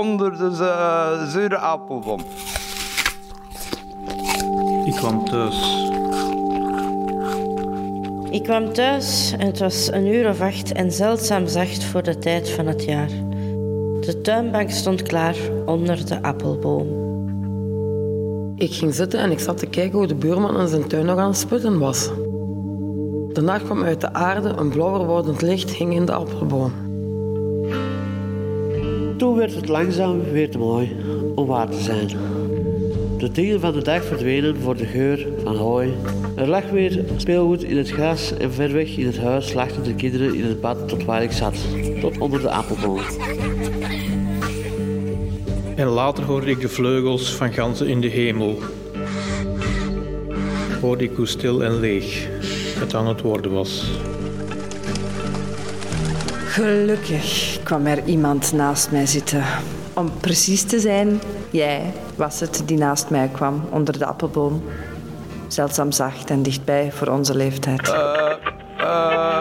onder de uh, zure appelboom. Ik kwam thuis. Ik kwam thuis en het was een uur of acht en zeldzaam zacht voor de tijd van het jaar. De tuinbank stond klaar onder de appelboom. Ik ging zitten en ik zat te kijken hoe de buurman in zijn tuin nog aan het sputten was. De nacht kwam uit de aarde, een blauwer wordend licht hing in de appelboom. Toen werd het langzaam weer te mooi om waar te zijn. De dingen van de dag verdwenen voor de geur van hooi. Er lag weer speelgoed in het gras en ver weg in het huis lachten de kinderen in het bad tot waar ik zat, tot onder de appelboom. En later hoorde ik de vleugels van ganzen in de hemel. Hoorde ik hoe stil en leeg het aan het worden was. Gelukkig kwam er iemand naast mij zitten. Om precies te zijn, jij was het die naast mij kwam onder de appelboom. Zeldzaam zacht en dichtbij voor onze leeftijd. Uh, uh,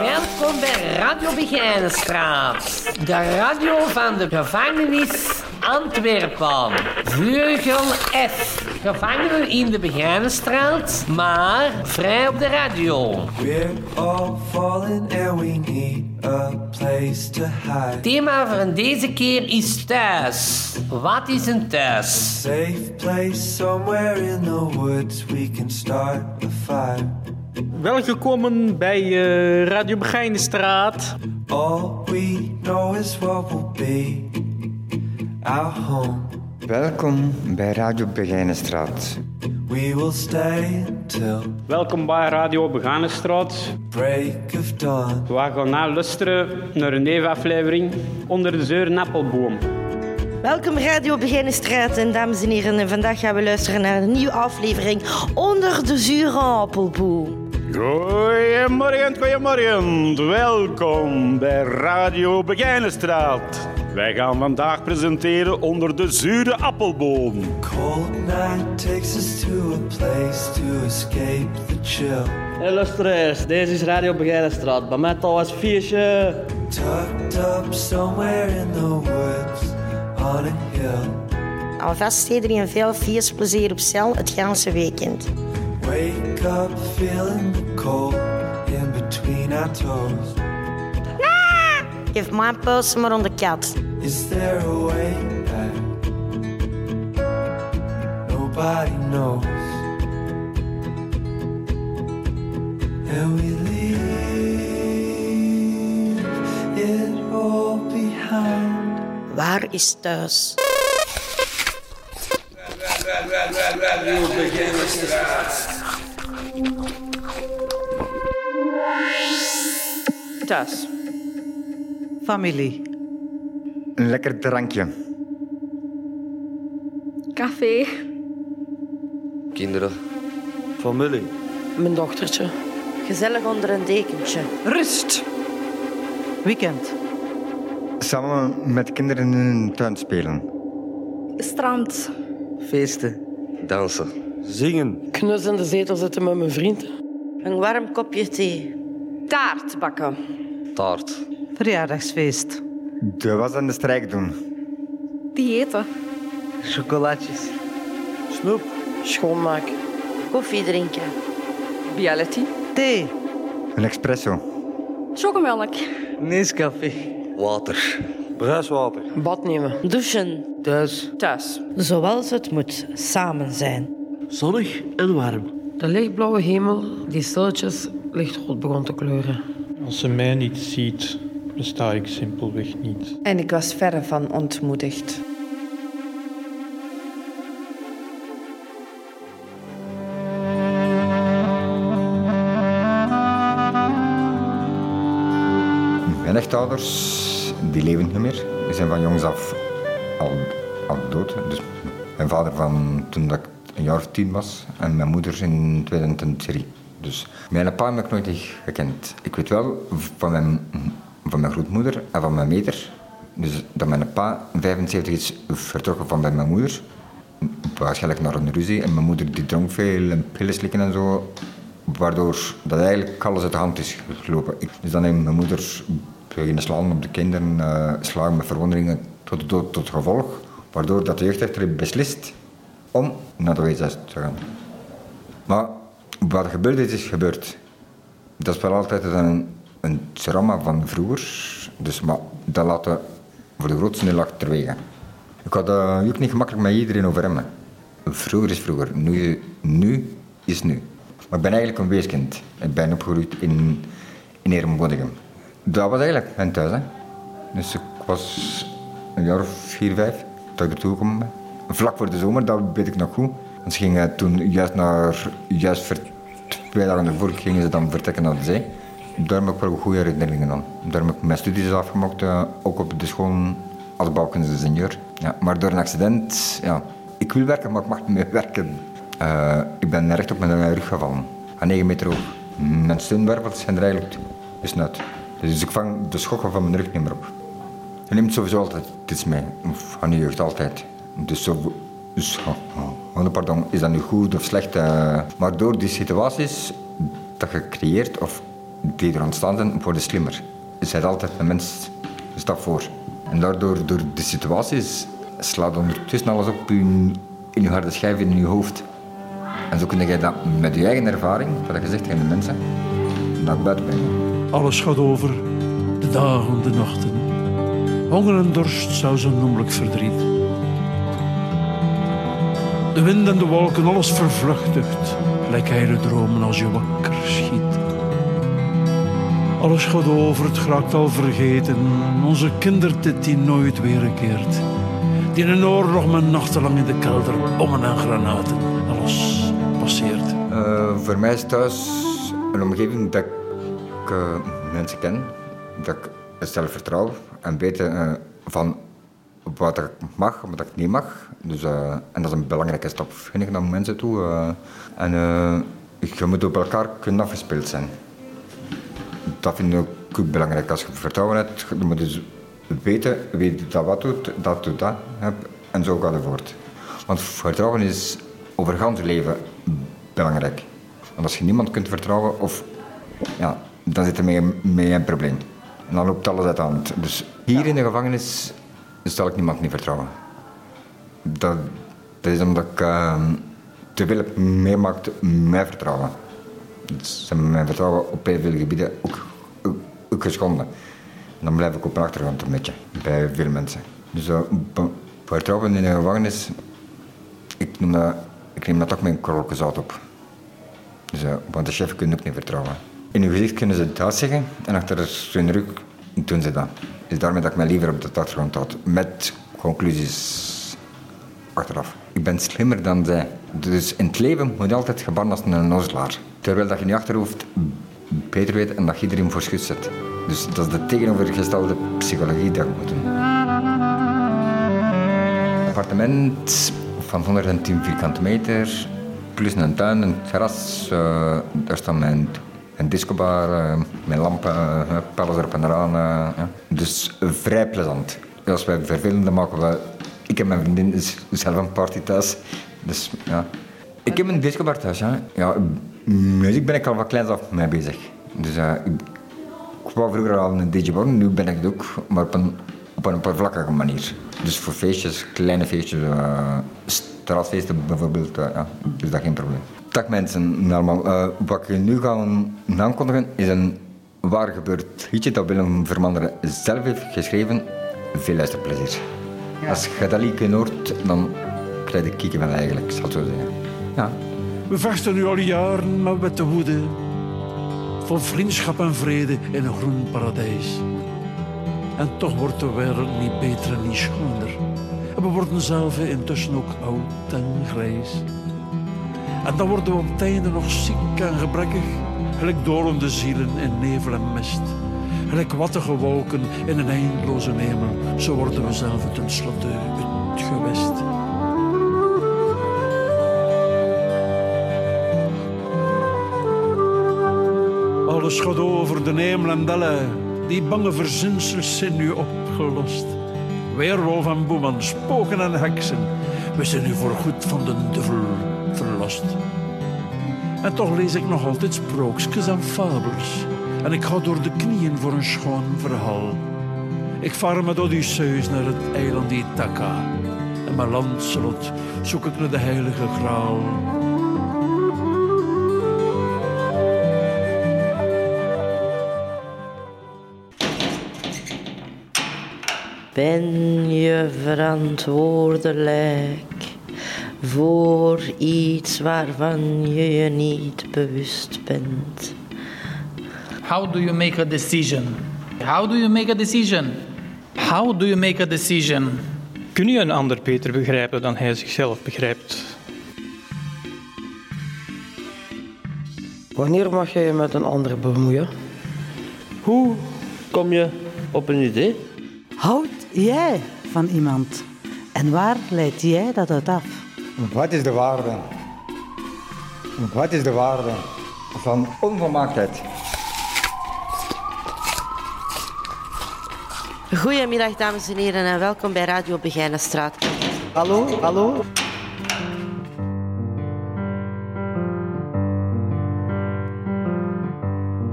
Welkom bij Radio Begijnenstraat. De radio van de gevangenis Antwerpen. Vleugel F. Gevangenen in de Begijnenstraat, maar vrij op de radio. We're all falling and we need a place to hide. Thema van deze keer is thuis. Wat is een thuis? Safe place somewhere in the woods we can start a fire. Welkom bij uh, Radio Begijnenstraat. All we know is what will be home. Welkom bij Radio Begijnenstraat. We will stay till Welkom bij Radio Begijnenstraat. Break of dawn. We gaan nou luisteren naar een nieuwe aflevering onder de zeuren appelboom. Welkom Radio Begijnenstraat en dames en heren. En vandaag gaan we luisteren naar een nieuwe aflevering onder de zure appelboom. Goedemorgen, goedemorgen. Welkom bij Radio Begijnenstraat. Wij gaan vandaag presenteren onder de zure appelboom. Cold night takes us to a place to escape the chill. Hey luisteraars, deze is Radio Begijnenstraat. Bij mij al was feestje. Tucked up somewhere in the woods on a hill. Alvast iedereen veel feestplezier op cel het ganse weekend. Wake up feeling the cold in between our toes. Geef mijn post maar onder de kat. Is there a way back? Nobody knows. And we leave it all behind. Waar is thuis? Thuis. Familie. Een lekker drankje. Café. Kinderen. Familie. Mijn dochtertje. Gezellig onder een dekentje. Rust. Weekend. Samen met kinderen in een tuin spelen. Strand. Feesten. Dansen. Zingen. Knus in de zetel zitten met mijn vriend. Een warm kopje thee. Taart bakken. Taart. Verjaardagsfeest. De was aan de strijk doen. Diëten. Chocolatjes. Snoep. Schoonmaken. Koffie drinken. Reality. Thee. Een espresso. Chocomelk. Nescafé. Water. Bruiswater. Bad nemen. Douchen. Thuis. Thuis. Zoals het moet samen zijn. Zonnig en warm. De lichtblauwe hemel die stilletjes lichtrood begon te kleuren. Als ze mij niet ziet, besta ik simpelweg niet. En ik was verre van ontmoedigd. Mijn echtouders die leven niet meer. Die zijn van jongs af al, al dood. Dus mijn vader van toen dat ik een jaar of tien was en mijn moeder in 2003. Dus mijn pa heb ik nooit gekend. Ik weet wel van mijn, van mijn grootmoeder en van mijn meter. Dus dat mijn pa 75 is vertrokken van bij mijn moeder. Waarschijnlijk naar een ruzie. En mijn moeder die dronk veel en pillen slikken en zo. Waardoor dat eigenlijk alles uit de hand is gelopen. Dus dan heeft mijn moeder beginnen slaan op de kinderen, uh, slagen met verwonderingen tot dood tot gevolg, waardoor dat de jeugdrechter beslist om naar de WZ te gaan. Maar wat gebeurd is, is gebeurd. Dat is wel altijd een, een trauma van vroeger, dus maar dat laten voor de grootste deel achterwege. Ik had uh, ook niet gemakkelijk met iedereen over hem. Vroeger is vroeger, nu, nu is nu. Maar ik ben eigenlijk een weeskind. Ik ben opgegroeid in, in. Dat was eigenlijk mijn thuis. Hè. Dus ik was een jaar of vier, vijf dat ik ertoe kwam. Vlak voor de zomer, dat weet ik nog goed. Want ze gingen toen juist naar, juist voor twee dagen ervoor gingen ze dan vertrekken naar de zee. Daar heb ik wel goede herinneringen aan. Daar heb ik mijn studies afgemaakt, ook op de school als bouwkunstingenieur. Ja, maar door een accident, ja, ik wil werken, maar ik mag niet meer werken. Uh, ik ben recht op mijn rug gevallen, aan 9 meter hoog. Mijn steunwervels zijn er eigenlijk besnuit. Dus ik vang de schokken van mijn rug niet meer op. Je neemt sowieso altijd iets mee, van je jeugd altijd. Dus, zo, dus oh, pardon, is dat nu goed of slecht? Uh, maar door die situaties dat je creëert of die er zijn, worden slimmer. Je bent altijd een mens een stap voor. En daardoor, door de situaties, slaat ondertussen alles op in, in je harde schijf in je hoofd. En zo kun je dat met je eigen ervaring, wat je zegt tegen de mensen, naar buiten brengen. Alles gaat over, de dagen, de nachten. Honger en dorst, zou zo noemelijk verdriet. De wind en de wolken, alles vervluchtigt, heile dromen als je wakker schiet. Alles het geraakt al vergeten. Onze kindertijd die nooit weerkeert. Die in een oorlog met nachtenlang in de kelder, bommen en granaten. Alles passeert. Uh, voor mij is thuis een omgeving dat ik uh, mensen ken. Dat ik zelfvertrouwen en weten uh, van wat ik mag en wat ik niet mag. Dus, en dat is een belangrijke stap, vind ik, naar mensen toe. en je moet op elkaar kunnen afgespeeld zijn dat vind ik ook belangrijk. Als je vertrouwen hebt, dan moet je weten wie dat wat doet, dat doet dat. En zo gaat het voort. Want vertrouwen is over het leven belangrijk. Want als je niemand kunt vertrouwen, of, ja, dan zit er mee, mee een probleem. En dan loopt alles uit de hand. Dus hier in de gevangenis zal ik niemand niet vertrouwen. Dat, is omdat ik uh, te veel meemaakt met vertrouwen. Dus mijn vertrouwen op heel veel gebieden ook ook geschonden. dan blijf ik op de achtergrond een beetje, bij veel mensen. Dus vertrouwen in de gevangenis, ik, noem dat, ik neem dat toch met een zout op. Dus, uh, want de chef kun je ook niet vertrouwen. In uw gezicht kunnen ze dat zeggen en achter hun rug doen ze dat. Dus daarmee dat ik mij liever op de achtergrond houd. Met conclusies achteraf. Ik ben slimmer dan zij. Dus in het leven moet je altijd gebannen als een nozelaar. Terwijl dat je in je achterhoofd beter weet en dat je iedereen voor schut zet. Dus dat is de tegenovergestelde psychologie die ik moet doen. Een appartement van 110 vierkante meter, plus een tuin, een terras. Uh, daar staat mijn, mijn discobar, uh, mijn lampen, uh, erop en eraan. Ja. Dus vrij plezant. Als wij vervelende maken we... Ik heb mijn vriendin zelf een party thuis. Dus ja. Ik heb een discobar thuis, ja. ja muziek ben ik al van kleins af mee bezig. Dus uh, ik, ik wou vroeger al een DJ worden, nu ben ik het ook, maar op een, op een oppervlakkige manier. Dus voor feestjes, kleine feestjes, uh, straatfeesten bijvoorbeeld, uh, ja, is dat geen probleem. Dag mensen, allemaal. Uh, wat ik nu ga aankondigen is een waar gebeurd liedje dat Willem Vermanderen zelf heeft geschreven. Veel luisterplezier. Ja. Als je dat liedje hoort, dan krijg je kieken van eigenlijk, zal het zo zeggen. Ja. We vechten nu al jaren met witte hoede. Vol vriendschap en vrede in een groen paradijs. En toch wordt de wereld niet beter en niet schoner. En we worden zelf intussen ook oud en grijs. En dan worden we op einde nog ziek en gebrekkig. Gelijk dolende zielen in nevel en mist. Gelijk wattige wolken in een eindeloze hemel. Zo worden we zelf tenslotte het Alles over de hemel en delle. Die bange verzinsels zijn nu opgelost. Weerwolf en boeman, spoken en heksen. We zijn nu voorgoed van de duivel verlost. En toch lees ik nog altijd sprookjes en fabels. En ik ga door de knieën voor een schoon verhaal. Ik vaar met Odysseus naar het eiland Ithaca. En mijn landslot zoek ik naar de heilige graal. Ben je verantwoordelijk voor iets waarvan je je niet bewust bent? How do you make a decision? How do you make a decision? How do you make a decision? Kun je een ander beter begrijpen dan hij zichzelf begrijpt? Wanneer mag je je met een ander bemoeien? Hoe kom je op een idee? Houd jij van iemand? En waar leidt jij dat uit af? Wat is de waarde? Wat is de waarde van onvolmaaktheid? Goedemiddag dames en heren en welkom bij Radio Begijnenstraat. Hallo, hallo.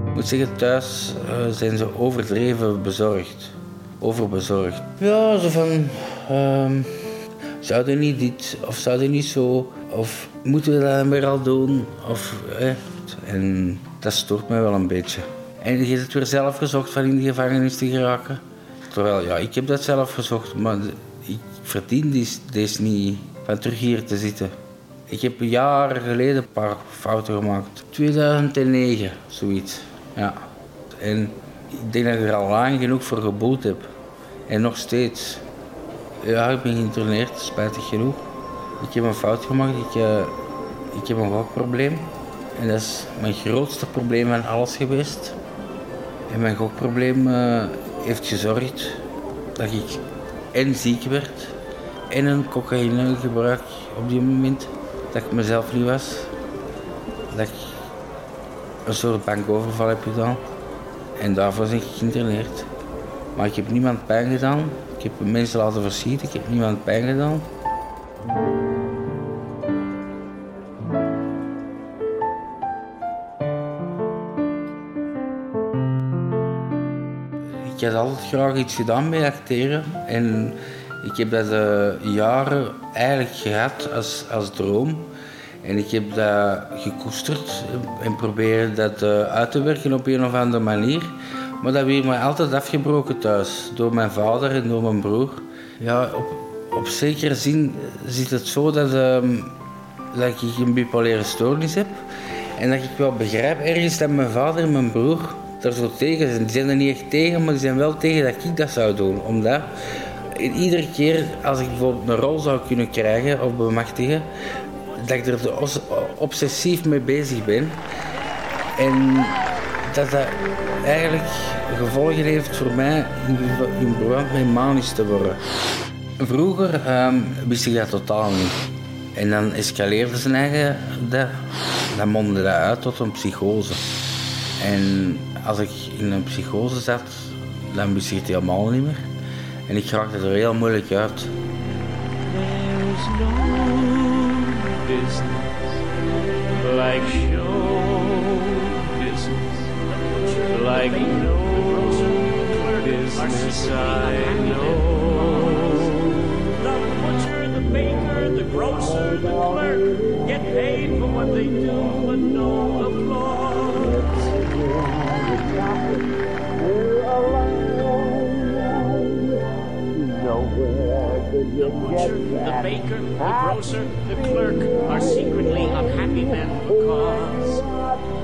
Ik moet zeggen, thuis uh, zijn ze overdreven bezorgd. Overbezorgd. Ja, zo van... Um, zouden niet dit of zouden niet zo? Of moeten we dat weer al doen? Of, en dat stoort mij wel een beetje. En je hebt het weer zelf gezocht van in de gevangenis te geraken. Terwijl, ja, ik heb dat zelf gezocht, maar ik verdien deze niet van terug hier te zitten. Ik heb jaren geleden een paar fouten gemaakt. 2009, zoiets. Ja. En ik denk dat ik er al lang genoeg voor geboet heb. En nog steeds. Ja, ik ben geïnterneerd, spijtig genoeg. Ik heb een fout gemaakt. Ik, uh, ik heb een gokprobleem. En dat is mijn grootste probleem van alles geweest. En mijn gokprobleem uh, heeft gezorgd dat ik en ziek werd en een cocaïnegebruik op die moment dat ik mezelf niet was. Dat ik een soort bankoverval heb gedaan. En daarvoor ben ik geïnterneerd. Maar ik heb niemand pijn gedaan. Ik heb mensen laten verschieten. Ik heb niemand pijn gedaan. Ik had altijd graag iets gedaan met acteren. En ik heb dat uh, jaren eigenlijk gehad als, als droom. En ik heb dat gekoesterd en probeerde dat uh, uit te werken op een of andere manier. Maar dat werd mij altijd afgebroken thuis. Door mijn vader en door mijn broer. Ja, op, op zekere zin zit het zo dat, um, dat ik een bipolaire stoornis heb. En dat ik wel begrijp ergens dat mijn vader en mijn broer daar zo tegen zijn. Die zijn er niet echt tegen, maar die zijn wel tegen dat ik dat zou doen. Omdat iedere keer als ik bijvoorbeeld een rol zou kunnen krijgen of bemachtigen, dat ik er obsessief mee bezig ben. En dat dat eigenlijk gevolgen heeft voor mij in, in verband met manisch te worden. Vroeger um, wist ik dat totaal niet. En dan escaleerde zijn eigen dat. Dan mondde dat uit tot een psychose. En als ik in een psychose zat, dan wist ik het helemaal niet meer. En ik raakte er heel moeilijk uit. Business like show business. Like no business I know. The butcher, the baker, the grocer, the clerk get paid for what they do, The butcher, the baker, the grocer, the clerk are secretly unhappy men because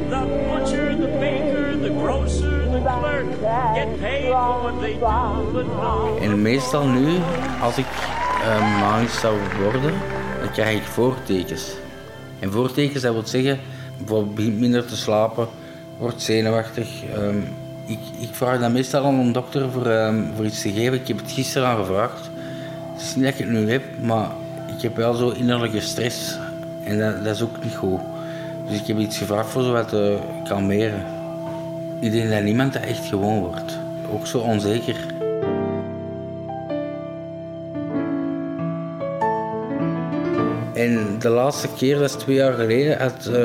the butcher, the baker, the grocer, the clerk get paid for what they do, but no. En meestal nu, als ik uh, manisch zou worden, dan krijg ik voortekens. En voortekens, dat wil zeggen, bijvoorbeeld begint minder te slapen, wordt zenuwachtig. Um, ik, ik, vraag dan meestal aan een dokter voor, um, voor iets te geven. Ik heb het gisteren aan gevraagd. Het is niet dat ik het nu heb, maar ik heb wel zo innerlijke stress. En dat, dat is ook niet goed. Dus ik heb iets gevraagd voor zo wat te kalmeren. Ik denk dat niemand dat echt gewoon wordt. Ook zo onzeker. En de laatste keer, dat is twee jaar geleden, had uh,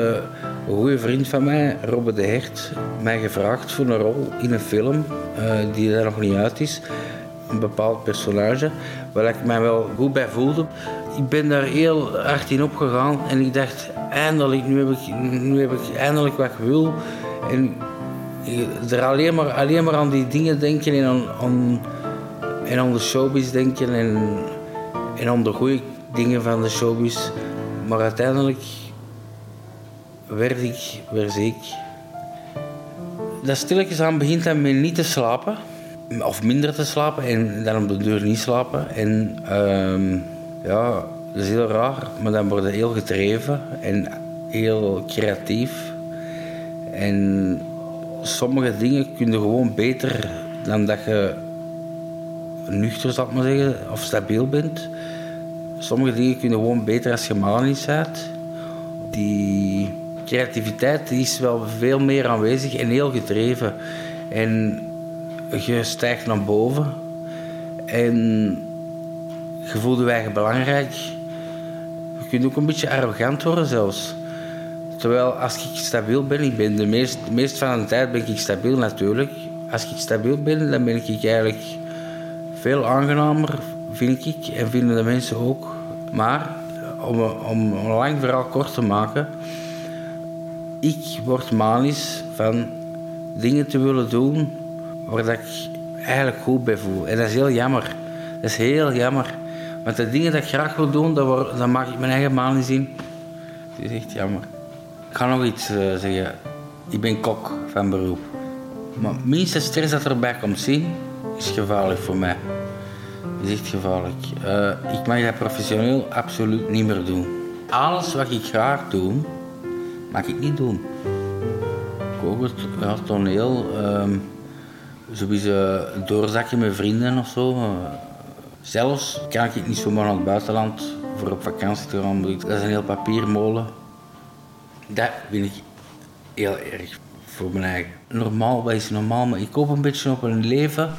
een goede vriend van mij, Robbe de Hert, mij gevraagd voor een rol in een film uh, die er nog niet uit is. Een bepaald personage, waar ik mij wel goed bij voelde. Ik ben daar heel hard in opgegaan en ik dacht, eindelijk, nu heb ik, nu heb ik eindelijk wat ik wil. En er alleen maar, alleen maar aan die dingen denken en aan, aan, en aan de showbiz denken en, en aan de goede dingen van de showbiz. Maar uiteindelijk werd ik, werd ik. Dat stilletjes aan begint dan met niet te slapen. Of minder te slapen en dan op de deur niet slapen. En uh, ja, dat is heel raar, maar dan word je heel gedreven en heel creatief. En sommige dingen kun je gewoon beter dan dat je nuchter, zal ik maar zeggen, of stabiel bent. Sommige dingen kun je gewoon beter als je manisch bent. Die creativiteit is wel veel meer aanwezig en heel gedreven. En je stijgt naar boven. En je voelt je belangrijk. Je kunt ook een beetje arrogant worden zelfs. Terwijl als ik stabiel ben, ik ben de meest, meest van de tijd ben ik stabiel natuurlijk. Als ik stabiel ben, dan ben ik eigenlijk veel aangenamer, vind ik, en vinden de mensen ook. Maar om, om een lang verhaal kort te maken, ik word manisch van dingen te willen doen waar dat ik eigenlijk goed bij voel. En dat is heel jammer. Dat is heel jammer. Want de dingen dat ik graag wil doen, dan maak ik mijn eigen manisch in. Het is echt jammer. Ik ga nog iets uh, zeggen. Ik ben kok van beroep. Maar minste stress dat erbij komt zien, is gevaarlijk voor mij. is echt gevaarlijk. Uh, ik mag dat professioneel absoluut niet meer doen. Alles wat ik graag doe, mag ik niet doen. Ook het toneel, uh, sowieso doorzakken met vrienden of zo. Zelfs kan ik niet zomaar naar het buitenland voor op vakantie te gaan. Dat is een heel papiermolen. Dat vind ik heel erg voor mijn eigen. Normaal, wat is normaal? Maar ik hoop een beetje op een leven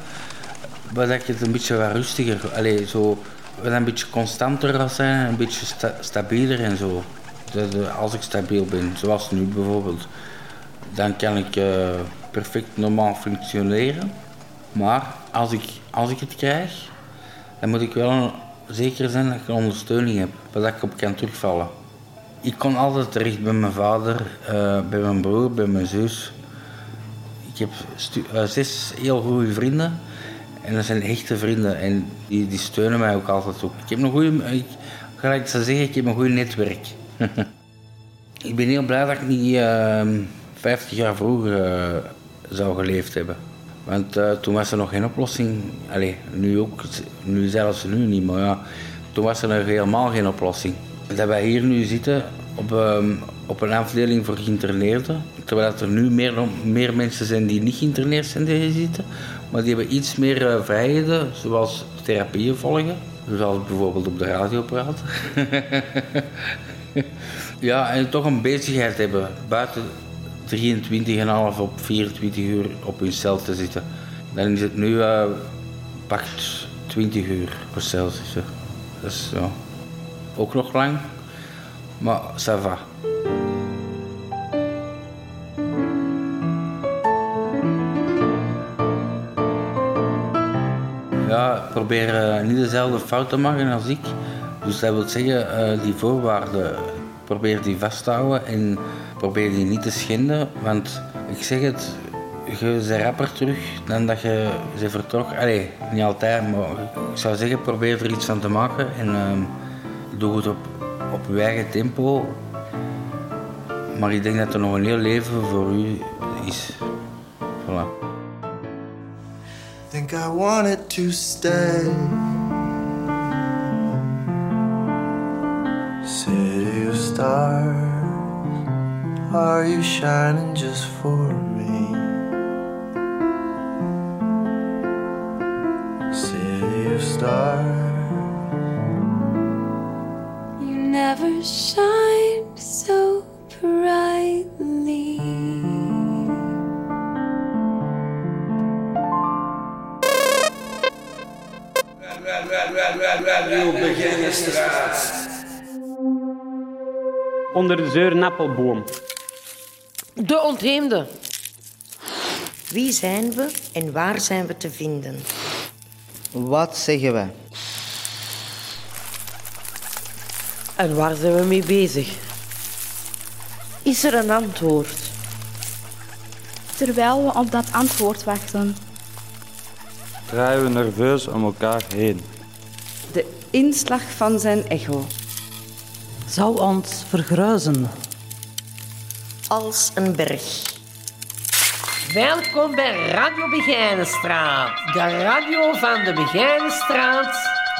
waar ik het een beetje wat rustiger, allez, zo, wat een beetje constanter gaat zijn, een beetje sta stabieler en zo. Dat, als ik stabiel ben, zoals nu bijvoorbeeld, dan kan ik uh, perfect normaal functioneren. Maar als ik, als ik het krijg, dan moet ik wel zeker zijn dat ik een ondersteuning heb, waar ik op kan terugvallen. Ik kon altijd terecht bij mijn vader, uh, bij mijn broer, bij mijn zus. Ik heb uh, zes heel goede vrienden. En dat zijn echte vrienden. En die, die steunen mij ook altijd op. Ik heb een goede... Ik, gelijk zeggen, ik heb een goed netwerk. ik ben heel blij dat ik niet uh, ehm, 50 jaar vroeger uh, zou geleefd hebben. Want uh, toen was er nog geen oplossing. Allee, nu ook. Nu zelfs nu niet, maar ja. Toen was er nog helemaal geen oplossing dat wij hier nu zitten op, um, op een afdeling voor geïnterneerden. Terwijl er nu meer, meer mensen zijn die niet geïnterneerd zijn die zitten. Maar die hebben iets meer uh, vrijheden, zoals therapieën volgen. Zoals bijvoorbeeld op de radio praten. ja, en toch een bezigheid hebben. Buiten 23,5 op 24 uur op hun cel te zitten. Dan is het nu uh, pakt 20 uur per cel zitten. Dat is ja ook nog lang, maar ça va. Ja, probeer uh, niet dezelfde fout te maken als ik. Dus dat wil zeggen, uh, die voorwaarden, probeer die vast te houden en probeer die niet te schenden. Want ik zeg het, je ze rapper terug dan dat je ze vertrok. Allee, niet altijd, maar ik zou zeggen, probeer er iets van te maken. En, uh, doe het op, op uw eigen tempo. Maar ik denk dat er nog een heel leven voor u is. Voilà. Think I wanted to stay. Stars, are you shining just for me? City of stars. You never shined so brightly. Radio Beginnerstraat. onder de zeurenappelboom. De ontheemde. Wie zijn we en waar zijn we te vinden? Wat zeggen we? En waar zijn we mee bezig? Is er een antwoord? Terwijl we op dat antwoord wachten. Draaien we nerveus om elkaar heen. De inslag van zijn echo. Zou ons vergruizen. Als een berg. Welkom bij Radio Begijnenstraat, de radio van de Begijnenstraat,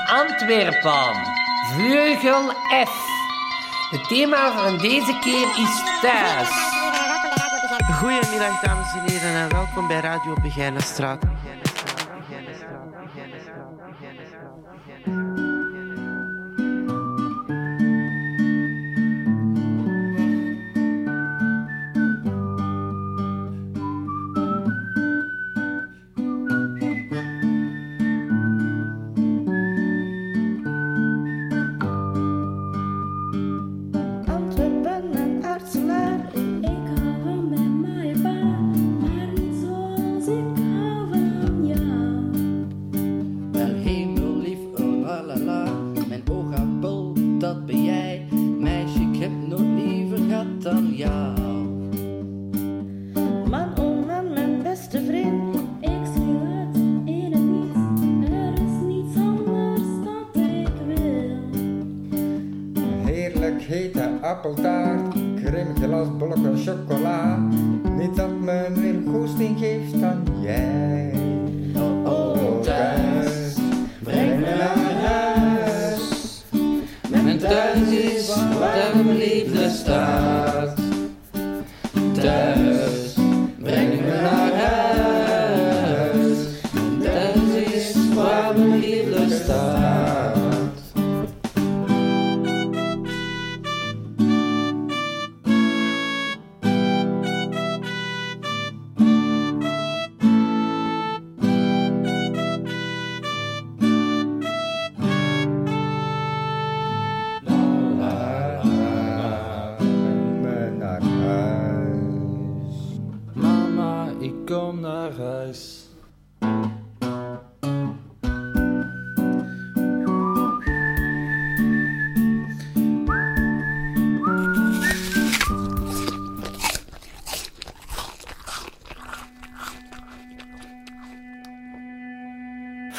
Antwerpen. Vleugel F. Het thema van deze keer is thuis. Goedemiddag dames en heren en welkom bij Radio Begijnenstraat.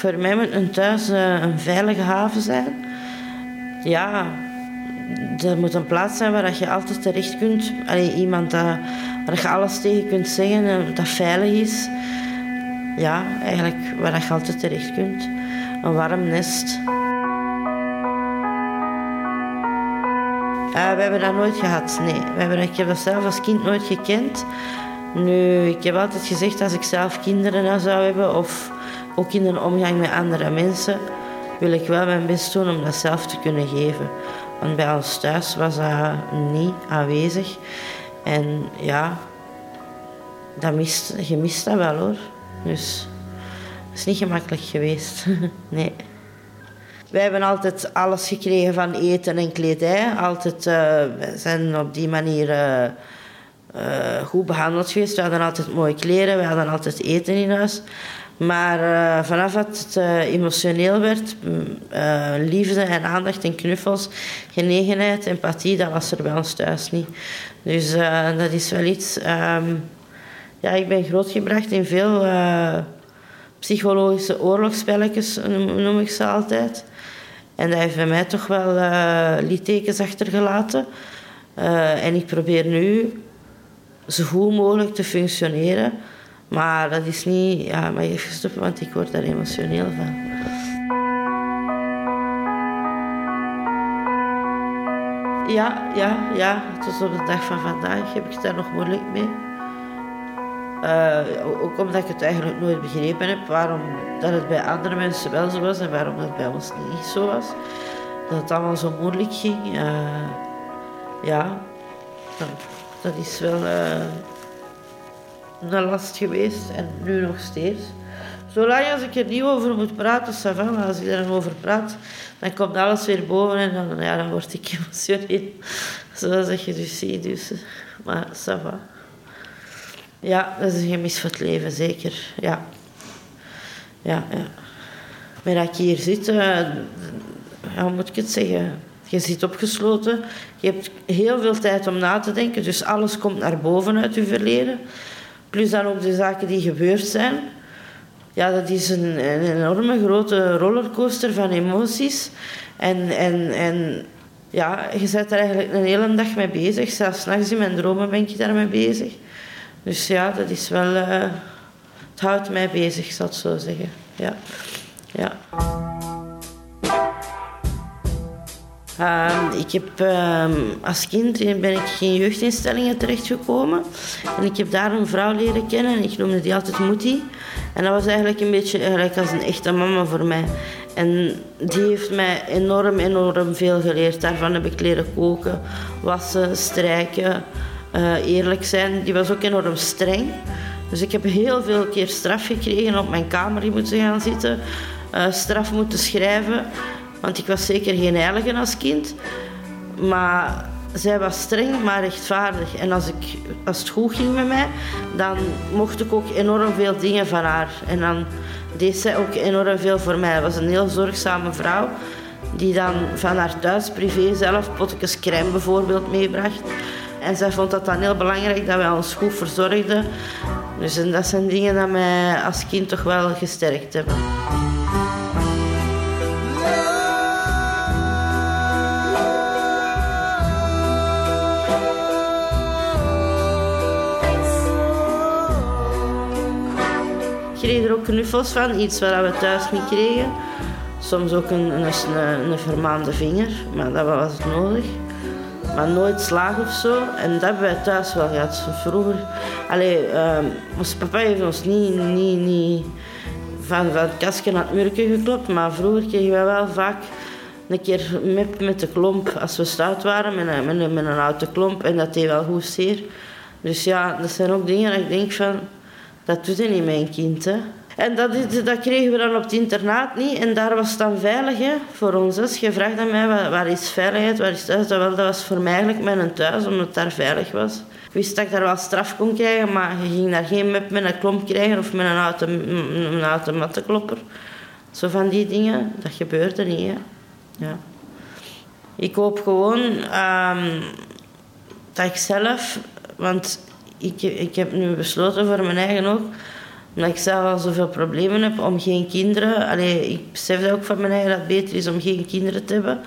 Voor mij moet een thuis eh, een veilige haven zijn. Ja, er moet een plaats zijn waar je altijd terecht kunt. Allee, iemand dat, waar je alles tegen kunt zeggen en dat veilig is. Ja, eigenlijk waar je altijd terecht kunt. Een warm nest. Eh, we hebben dat nooit gehad, nee. Hebben, ik heb dat zelf als kind nooit gekend. Nu, ik heb altijd gezegd als ik zelf kinderen zou hebben of ook in een omgang met andere mensen, wil ik wel mijn best doen om dat zelf te kunnen geven. Want bij ons thuis was dat niet aanwezig. En ja, dat mist, je mist dat wel hoor. Dus het is niet gemakkelijk geweest. nee. Wij hebben altijd alles gekregen van eten en kledij. Altijd, we zijn op die manier eh, eh, goed behandeld geweest. We hadden altijd mooie kleren, we hadden altijd eten in huis. Maar eh, vanaf dat het eh, emotioneel werd, eh, liefde en aandacht en knuffels, genegenheid, empathie, dat was er bij ons thuis niet. Dus dat is wel iets. ehm, ja, ik ben grootgebracht in veel psychologische oorlogsspelletjes, noem, noem ik ze altijd. En dat heeft bij mij toch wel littekens achtergelaten. En ik probeer nu zo goed mogelijk te functioneren. Maar dat is niet... Ja, maar even stoppen, want ik word daar emotioneel van. Ja, ja, ja. Tot op de dag van vandaag heb ik het daar nog moeilijk mee. Eh, ook omdat ik het eigenlijk nooit begrepen heb waarom dat het bij andere mensen wel zo was en waarom dat bij ons niet zo was. Dat het allemaal zo moeilijk ging. Eh, ja, dat, dat is wel eh, een last geweest en nu nog steeds. Zolang als ik er niet over moet praten, maar als ik er over praat, dan komt alles weer boven en dan, ja, dan word ik emotioneel. Zoals dat je dus ziet. Dus, maar ça va. Ja, dat is een gemis van het leven, zeker. Ja. Ja, ja. Maar dat ik hier zit, uh, hoe moet ik het zeggen? Je zit opgesloten. Je hebt heel veel tijd om na te denken. Dus alles komt naar boven uit je verleden. Plus dan ook de zaken die gebeurd zijn. Ja, dat is een, enorme grote rollercoaster van emoties. En, en, en ja, je bent er eigenlijk een hele dag mee bezig. Zelfs s'nachts in mijn dromen ben ik daarmee bezig. Dus ja, dat is wel... Uh, het houdt mij bezig, zal ik zo zeggen. Ja. ja. Uh, ik heb uh, als kind ben ik in jeugdinstellingen terechtgekomen. En ik heb daar een vrouw leren kennen en ik noemde die altijd Moetie. En dat was eigenlijk een beetje eigenlijk als een echte mama voor mij. En die heeft mij enorm, enorm veel geleerd. Daarvan heb ik leren koken, wassen, strijken, uh, eerlijk zijn. Die was ook enorm streng. Dus ik heb heel veel keer straf gekregen, op mijn kamer moeten gaan zitten, uh, straf moeten schrijven. Want ik was zeker geen heilige als kind. Maar zij was streng, maar rechtvaardig. En als, ik, als het goed ging met mij, dan mocht ik ook enorm veel dingen van haar. En dan deed zij ook enorm veel voor mij. Ze was een heel zorgzame vrouw. Die dan van haar thuis privé zelf potjes crème bijvoorbeeld meebracht. En zij vond dat dan heel belangrijk dat wij ons goed verzorgden. Dus dat zijn dingen die mij als kind toch wel gesterkt hebben. Kreeg er ook knuffels van, iets wat we thuis niet kregen. Soms ook een, een, een, vermaande vinger, maar dat was het nodig. Maar nooit slaag of zo. En dat hebben wij thuis wel gehad. Vroeger, allee, um, ons papa heeft ons niet, niet, niet van, van het kastje naar het murken geklopt, maar vroeger kregen wij wel vaak een keer met, met de klomp als we stout waren, met een, met, een, met een oude klomp. En dat deed wel goed zeer. Dus ja, dat zijn ook dingen dat ik denk van, dat doet hij niet mijn kind. Hè. En dat, dat kregen we dan op het internaat niet. En daar was het dan veilig hè, voor ons. Als je vraagt aan mij, waar, waar is veiligheid, waar is thuis? Dat, wel, dat was voor mij eigenlijk mijn thuis, omdat het daar veilig was. Ik wist dat ik daar wel straf kon krijgen, maar je ging daar geen mep met een klomp krijgen of met een, auto, een. Zo van die dingen, dat gebeurde niet. Hè. Ja. Ik hoop gewoon um, dat ik zelf, want ik, ik heb nu besloten voor mijn eigen ook, omdat ik zelf al zoveel problemen heb om geen kinderen. Allee, ik besef dat ook van mijn eigen dat het beter is om geen kinderen te hebben.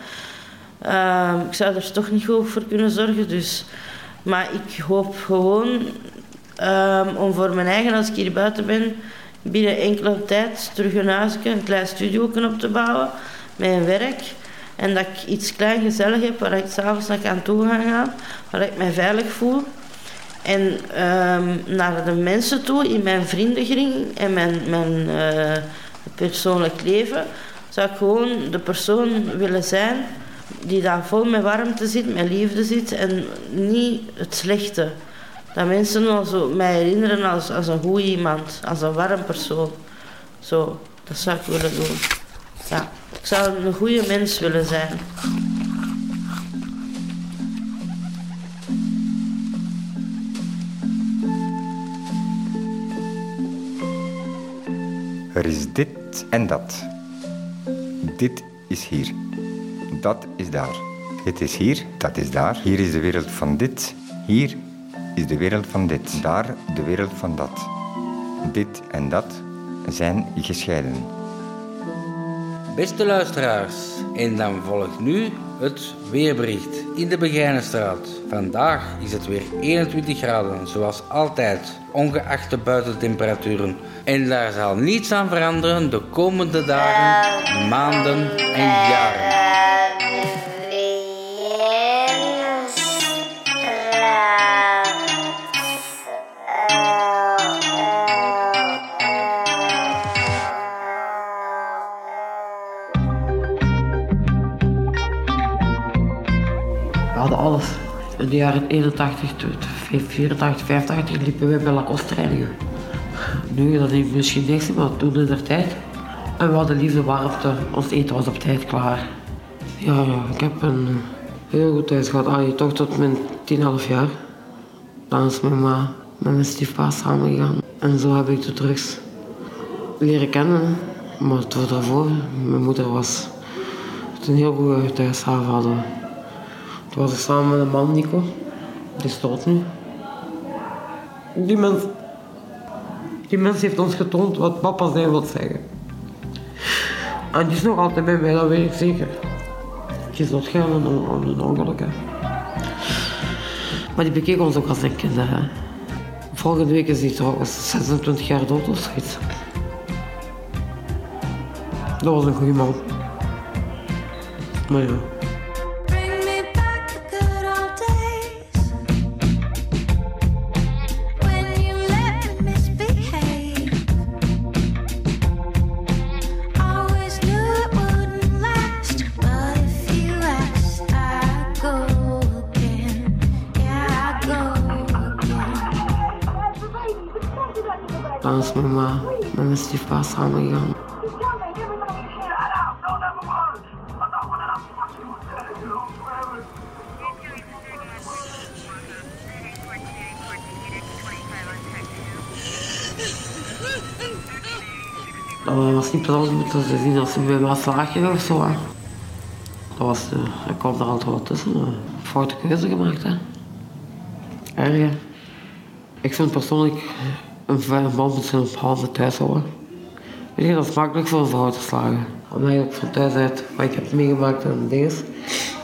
Uh, ik zou er toch niet goed voor kunnen zorgen. Dus. Maar ik hoop gewoon um, om voor mijn eigen, als ik hier buiten ben, binnen enkele tijd terug een huisje, een klein studio op te bouwen. Met een werk. En dat ik iets klein gezellig heb waar ik s'avonds naar kan toe gaan gaan. Waar ik mij veilig voel. En um, naar de mensen toe, in mijn vriendenkring en mijn, mijn uh, persoonlijk leven, zou ik gewoon de persoon willen zijn die daar vol met warmte zit, met liefde zit en niet het slechte. Dat mensen al zo mij herinneren als, als een goed iemand, als een warm persoon. Zo, dat zou ik willen doen. Ja, ik zou een goede mens willen zijn. Er is dit en dat. Dit is hier. Dat is daar. Het is hier, dat is daar. Hier is de wereld van dit. Hier is de wereld van dit. Daar de wereld van dat. Dit en dat zijn gescheiden. Beste luisteraars, en dan volgt nu het weerbericht in de Begijnenstraat. Vandaag is het weer 21 graden, zoals altijd, ongeacht de buitentemperaturen. En daar zal niets aan veranderen de komende dagen, maanden en jaren. In de jaren 81, 84, 85 liepen we bij Lacoste. Nu, dat heeft misschien niks, maar toen in de tijd. En we hadden liefde warmte, ons eten was op tijd klaar. Ja, ik heb een heel goed thuis gehad. Ah, toch tot mijn 10,5 jaar. Dan is mijn ma met mijn stiefpa samengegaan. En zo heb ik de drugs leren kennen. Maar het was daarvoor, mijn moeder was een heel goede thuishaven hadden. Was ik samen met een man, Nico. Die dood nu. Die mens, die mens heeft ons getoond wat papa zijn wil zeggen. En die is nog altijd bij mij, dat weet ik zeker. Die is doodgegaan aan een, aan een ongeluk. Hè. Maar die bekeek ons ook als een kind. Hè. Volgende week is hij trouwens 26 jaar dood of zoiets. Dat was een goede man. Maar ja. Stiefpa samengegaan. Dat was niet plezant om te zien als ze bij mij slagen of zo. Dat was, eh, ik kwam er altijd wat tussen. eh, foute keuze gemaakt. Hè. Erg. Ik vind persoonlijk een vijf man moet zijn handen thuis houden. Weet je, dat makkelijk voor een vrouw te slagen. Omdat je ook van thuis uit, wat ik heb meegemaakt en dingen.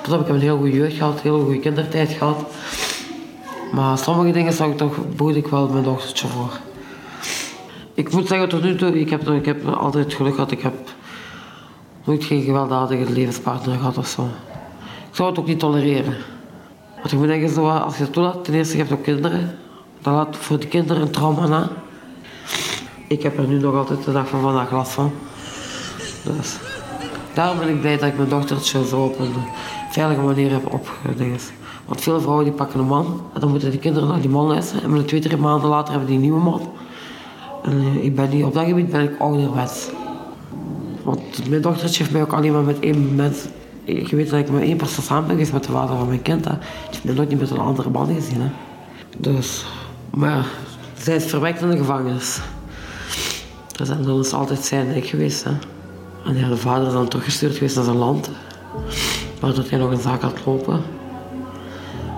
Pas op, ik heb een heel goede jeugd gehad, een hele goede kindertijd gehad. Maar sommige dingen zou ik toch, bood ik wel mijn dochtertje voor. Ik moet zeggen, tot nu toe, ik heb, ik heb altijd geluk gehad, ik heb nooit geen gewelddadige levenspartner gehad of zo. Ik zou het ook niet tolereren. Want ik moet denken, als je het toelaat, ten eerste je hebt ook kinderen. Dat laat voor de kinderen een trauma na. Ik heb er nu nog altijd de dag van vandaag last van. Dus daarom ben ik blij dat ik mijn dochtertje zo op een veilige manier heb opgedingd. Want veel vrouwen die pakken een man en dan moeten de kinderen naar die man luisteren. En met twee, drie maanden later hebben die een nieuwe man. En eh, ik ben niet, op dat gebied ben ik ouderwets. Want mijn dochtertje heeft mij ook alleen maar met één mens... Je weet dat ik met één persoon samen ben geweest met de vader van mijn kind. Hè. Die heeft mij nooit niet met een andere man gezien. Hè. Dus, maar zij is verwekt in de gevangenis. Dus dat is altijd zijn nek geweest. Hè. En ja, de vader is dan teruggestuurd geweest naar zijn land. Waar dat hij nog een zaak had lopen.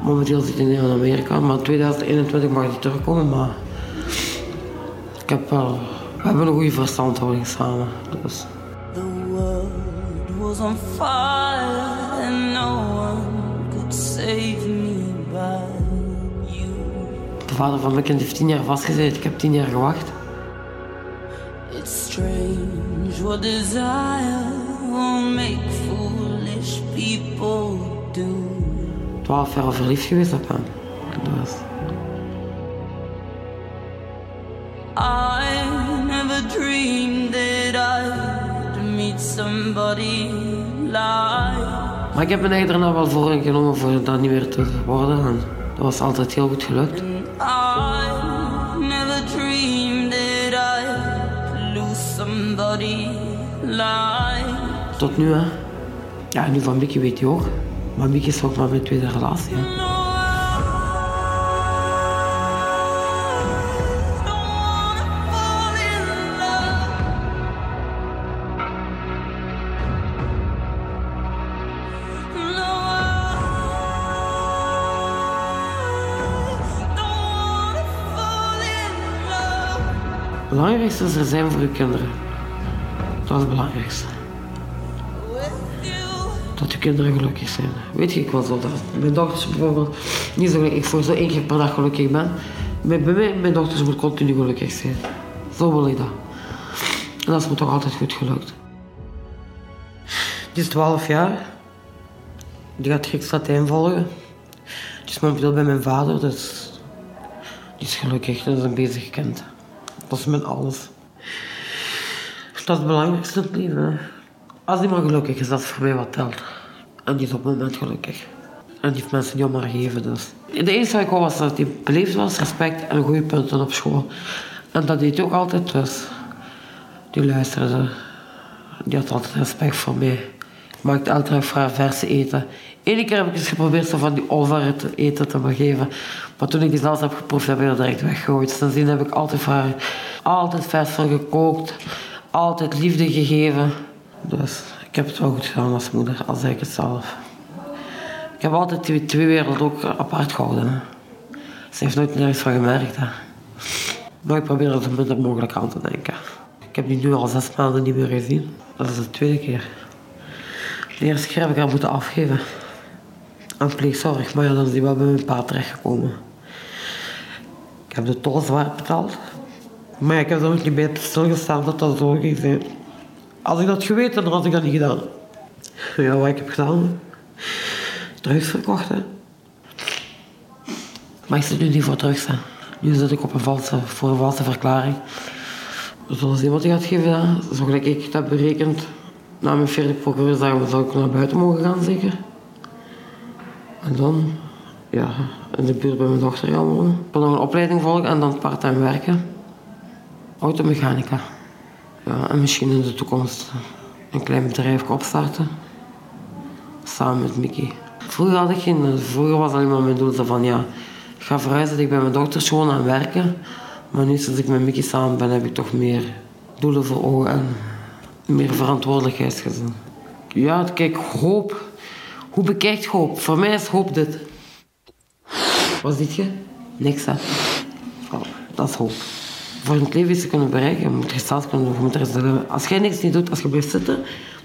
Momenteel zit hij in Amerika, maar in 2021 mag hij terugkomen. Maar ik heb wel, we hebben een goede verstandhouding samen. Dus. The world was on fire and no one could save me but you. De vader van mijn kind heeft tien jaar vastgezeten. Ik heb tien jaar gewacht. What desire will make foolish people do. Twaalf jaar verliefd geweest op hem. Dus. I never dreamed that I'd meet somebody like Maar ik heb mijn eigen daarna wel voor genomen voor dat niet meer te worden. En dat was altijd heel goed gelukt. Tot nu, hè. Ja, nu van Mickey weet je ook. Maar Mickey is ook maar mijn tweede relatie. Hè. Belangrijkste is er zijn voor je kinderen. Dat is het belangrijkste. Dat je kinderen gelukkig zijn. Weet je, ik was al dat. Mijn dochters bijvoorbeeld, niet zo gelukkig. Ik voor zo één keer per dag gelukkig ben. Bij mij, mijn dochters moet continu gelukkig zijn. Zo wil ik dat. En dat is me toch altijd goed gelukt. Die is 12 jaar. Die gaat Grieks Latijn volgen. Die is momenteel bij mijn vader, dus die is gelukkig. Dat is een bezig kind. Dat is met alles. Dat is het belangrijkste. Als die maar gelukkig is, dat is voor mij wat telt. En die is op het moment gelukkig. En die heeft mensen die om haar geven. Dus. Het enige wat ik wou was dat hij beleefd was, respect en goede punten op school. En dat deed hij ook altijd dus. Die luisterde. Die had altijd respect voor mij. Maakte dag voor haar verse eten. Eén keer heb ik eens geprobeerd zo van die olvaren te eten te geven. Maar toen ik die zelfs heb geproefd, heb ik dat direct weggegooid. Sindsdien heb ik altijd voor altijd vers voor gekookt. Altijd liefde gegeven. Dus ik heb het wel goed gedaan als moeder, al zeg ik het zelf. Ik heb altijd die twee werelden ook apart gehouden. Ze heeft nooit nergens van gemerkt. Hè. Maar ik probeer er zo minder mogelijk aan te denken. Ik heb die nu al zes maanden niet meer gezien. Dat is de tweede keer. De eerste keer heb ik haar moeten afgeven. Aan pleegzorg, maar ja, dan is die wel bij mijn pa terechtgekomen. Ik heb de tol zwaar betaald. Maar ik heb er ook niet bij stilgestaan dat dat zo ging zijn. Als ik dat geweten, dan had ik dat niet gedaan. Ja, wat ik heb gedaan? Drugs verkocht, hè. Maar ik zit nu niet voor drugs, hè. Nu zit ik op een valse, voor een valse verklaring. Zoals iemand die gaat geven, hè. zo gelijk ik het heb berekend. Na mijn vierde procureursdag zou ik naar buiten mogen gaan, zeker. En dan, ja, in de buurt bij mijn dochter gaan wonen. Ik wil nog een opleiding volgen en dan part-time werken. Automechanica. En misschien in de toekomst een klein bedrijf opstarten. Samen met Mickey. Vroeger had ik geen... Vroeger was alleen maar mijn doel van, ja... Ik ga verhuizen, ik ben mijn dochter gewoon aan werken. Maar nu, sinds ik met Mickey samen ben, heb ik toch meer doelen voor ogen en meer verantwoordelijkheidsgezin. Ja, kijk, hoop. Hoe bekijkt hoop? Voor mij is hoop dit. Wat ziet je? Niks, hè. Voilà, dat is hoop. Voor het leven iets te kunnen bereiken, moet je zelf kunnen doen. Moet er Als jij niks niet doet, als je blijft zitten,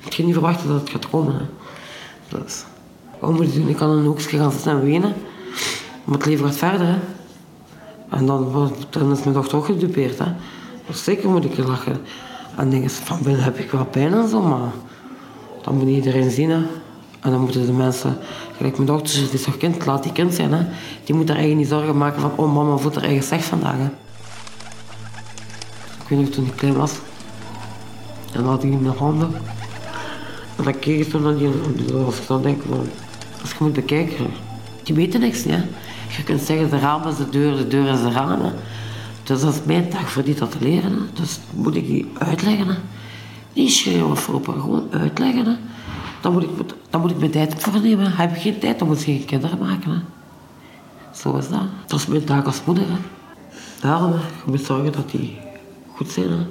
moet je niet verwachten dat het gaat komen. Hè. Dus, wat moet je doen? Ik kan een hoekje gaan zitten en wenen. Maar het leven gaat verder, hè. En dan, dan is mijn dochter ook gedupeerd, hè. Dus zeker moet ik lachen. En dingen van binnen heb ik wel pijn en zo, maar dat moet iedereen zien, hè. En dan moeten de mensen, gelijk mijn dochter, die is toch kind, laat die kind zijn, hè. Die moet haar eigen niet zorgen maken van, oh mama voelt haar eigen slecht vandaag, hè. Ik weet nog toen ik klein was. En dan had ik in mijn handen. En dan keek ik toen naar die, ik dan denk, van, als je moet bekijken, die weten niks, hè. Je kunt zeggen, de raam is de deur, de deur is de raam, hè. Dus dat is mijn taak voor die dat te leren. Dus moet ik die uitleggen, hè. Niet schreeuwen of roepen, gewoon uitleggen, hè. Dan moet ik, dan moet ik mijn tijd voor nemen. Heb ik geen tijd, dan moet ik geen kinderen maken, hè. Zo is dat. Dat is mijn taak als moeder, hè. Daarom, je moet zorgen dat die goed zijn, hè.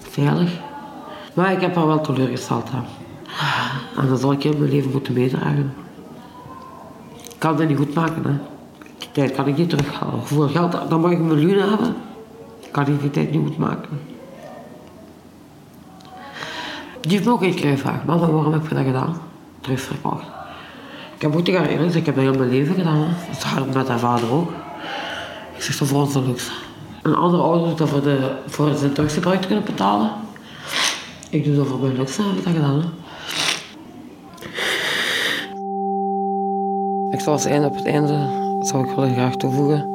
veilig. Maar ik heb haar wel teleurgesteld. Hè. En dat zal ik in mijn leven moeten meedragen. Ik kan dat niet goed maken. Hè. Die tijd kan ik niet terughalen. Hoeveel geld, dan mag ik een miljoen hebben. Kan ik die tijd niet goed maken. Die heeft me ook een keer gevraagd. Mama, waarom heb je dat gedaan? Terug verkocht. Ik heb ook tegen haar eerlijk ik heb dat heel mijn leven gedaan. Hè. Dat is hard met haar vader ook. Ik zeg, dat voor ons luxe. Een andere doet dat voor, de, voor zijn te kunnen betalen. Ik doe dat voor mijn luxe, heb ik dat. Ik zal als einde op het einde, zou ik willen graag toevoegen,